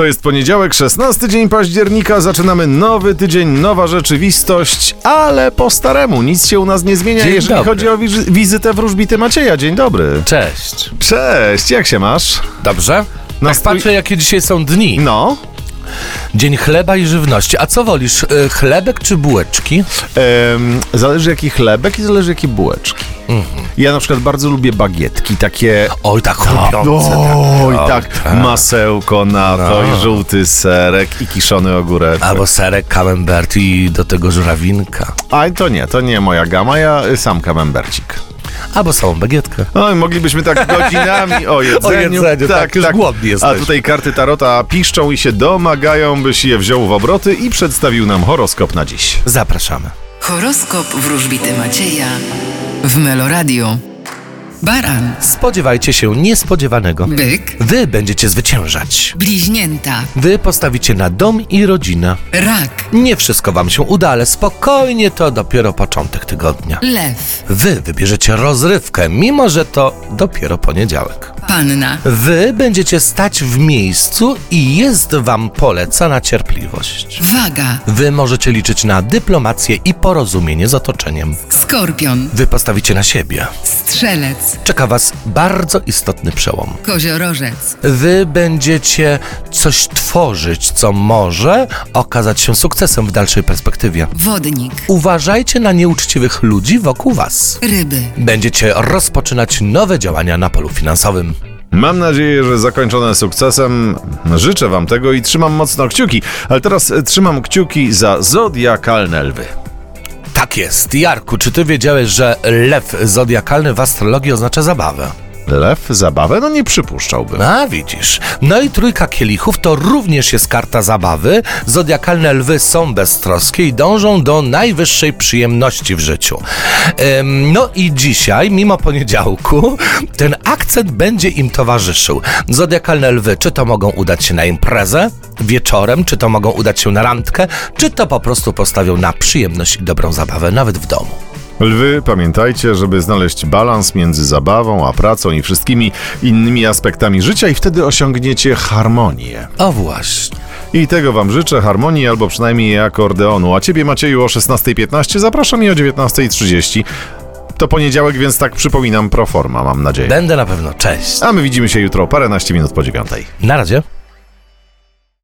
To jest poniedziałek, 16 dzień października, zaczynamy nowy tydzień, nowa rzeczywistość, ale po staremu. Nic się u nas nie zmienia, Dzień jeżeli dobry. chodzi o wiz- wizytę wróżbity Macieja. Dzień dobry. Cześć. Cześć, jak się masz? Dobrze? No, Tak patrzę, jakie dzisiaj są dni. No, Dzień chleba i żywności. A co wolisz, e, chlebek czy bułeczki? em, zależy jaki chlebek i zależy jakie bułeczki. Mhm. Ja na przykład bardzo lubię bagietki, takie... Oj, tak chrupiące. Oj, Oj, tak, tak. masełko na to No. i żółty serek i kiszony ogórek. Albo serek, camembert i do tego żurawinka. A to nie, to nie moja gama, ja sam kamembercik. Albo samą bagietkę. Oj, moglibyśmy tak godzinami o jedzeniu. O jedzeniu, tak, już głodni A jesteśmy. tutaj karty Tarota piszczą i się domagają, byś je wziął w obroty i przedstawił nam horoskop na dziś. Zapraszamy. Horoskop wróżbity Macieja w Meloradio. Baran, Spodziewajcie się niespodziewanego. byk, Wy będziecie zwyciężać. bliźnięta, Wy postawicie na dom i rodzinę. rak, Nie wszystko wam się uda, ale spokojnie to dopiero początek tygodnia. lew, Wy wybierzecie rozrywkę, mimo że to dopiero poniedziałek. panna, Wy będziecie stać w miejscu i jest wam polecana cierpliwość. waga, Wy możecie liczyć na dyplomację i porozumienie z otoczeniem. skorpion, Wy postawicie na siebie. strzelec, Czeka was bardzo istotny przełom. koziorożec, Wy będziecie coś tworzyć, co może okazać się sukcesem w dalszej perspektywie. wodnik, Uważajcie na nieuczciwych ludzi wokół was. ryby. Będziecie rozpoczynać nowe działania na polu finansowym. Mam nadzieję, że zakończone sukcesem. Życzę wam tego i trzymam mocno kciuki. Ale teraz e, trzymam kciuki za zodiakalne lwy. Tak jest. Jarku, czy ty wiedziałeś, że lew zodiakalny w astrologii oznacza zabawę? Lew, zabawę? No nie przypuszczałbym. A, widzisz. No i trójka kielichów to również jest karta zabawy. Zodiakalne lwy są beztroskie i dążą do najwyższej przyjemności w życiu. Em, no i dzisiaj, mimo poniedziałku, ten akcent będzie im towarzyszył. Zodiakalne lwy, czy to mogą udać się na imprezę wieczorem, czy to mogą udać się na randkę, czy to po prostu postawią na przyjemność i dobrą zabawę, nawet w domu. Lwy, pamiętajcie, żeby znaleźć balans między zabawą a pracą i wszystkimi innymi aspektami życia i wtedy osiągniecie harmonię. O właśnie. I tego wam życzę, harmonii albo przynajmniej akordeonu. A ciebie Macieju o 16.15 zapraszam i o 19.30. To poniedziałek, więc tak przypominam pro forma, mam nadzieję. Będę na pewno. Cześć. A my widzimy się jutro paręnaście minut po dziewiątej. Na razie.